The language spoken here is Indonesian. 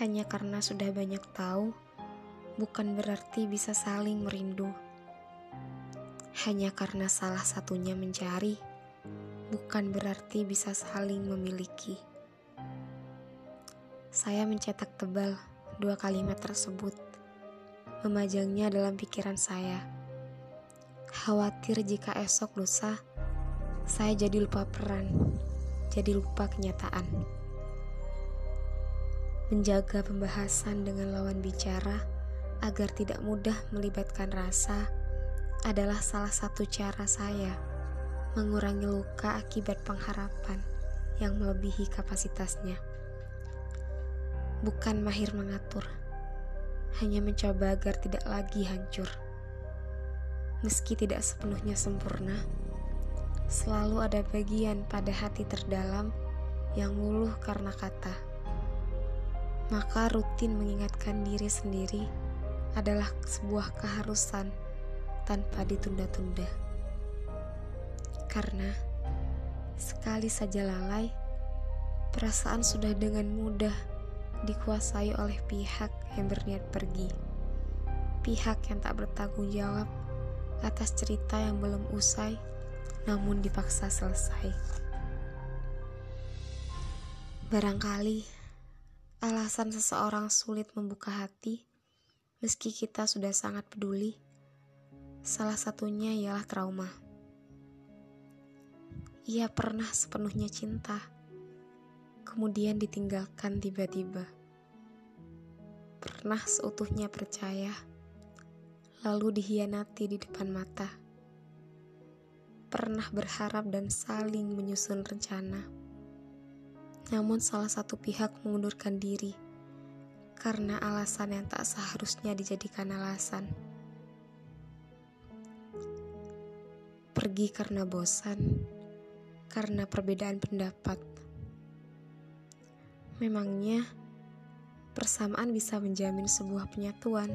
Hanya karena sudah banyak tahu, bukan berarti bisa saling merindu. Hanya karena salah satunya mencari, bukan berarti bisa saling memiliki. Saya mencetak tebal dua kalimat tersebut, memajangnya dalam pikiran saya. Khawatir jika esok lusa, saya jadi lupa peran, jadi lupa kenyataan. Menjaga pembahasan dengan lawan bicara agar tidak mudah melibatkan rasa adalah salah satu cara saya mengurangi luka akibat pengharapan yang melebihi kapasitasnya bukan mahir mengatur, hanya mencoba agar tidak lagi hancur. Meski tidak sepenuhnya sempurna, selalu ada bagian pada hati terdalam yang luluh karena kata. Maka rutin mengingatkan diri sendiri adalah sebuah keharusan tanpa ditunda-tunda. Karena sekali saja lalai, perasaan sudah dengan mudah dikuasai oleh pihak yang berniat pergi, pihak yang tak bertanggung jawab atas cerita yang belum usai, namun dipaksa selesai. Barangkali alasan seseorang sulit membuka hati, meski kita sudah sangat peduli, salah satunya ialah trauma. Ia pernah sepenuhnya cinta kemudian ditinggalkan tiba-tiba. Pernah seutuhnya percaya, lalu dihianati di depan mata. Pernah berharap dan saling menyusun rencana. Namun salah satu pihak mengundurkan diri karena alasan yang tak seharusnya dijadikan alasan. Pergi karena bosan, karena perbedaan pendapat Memangnya persamaan bisa menjamin sebuah penyatuan?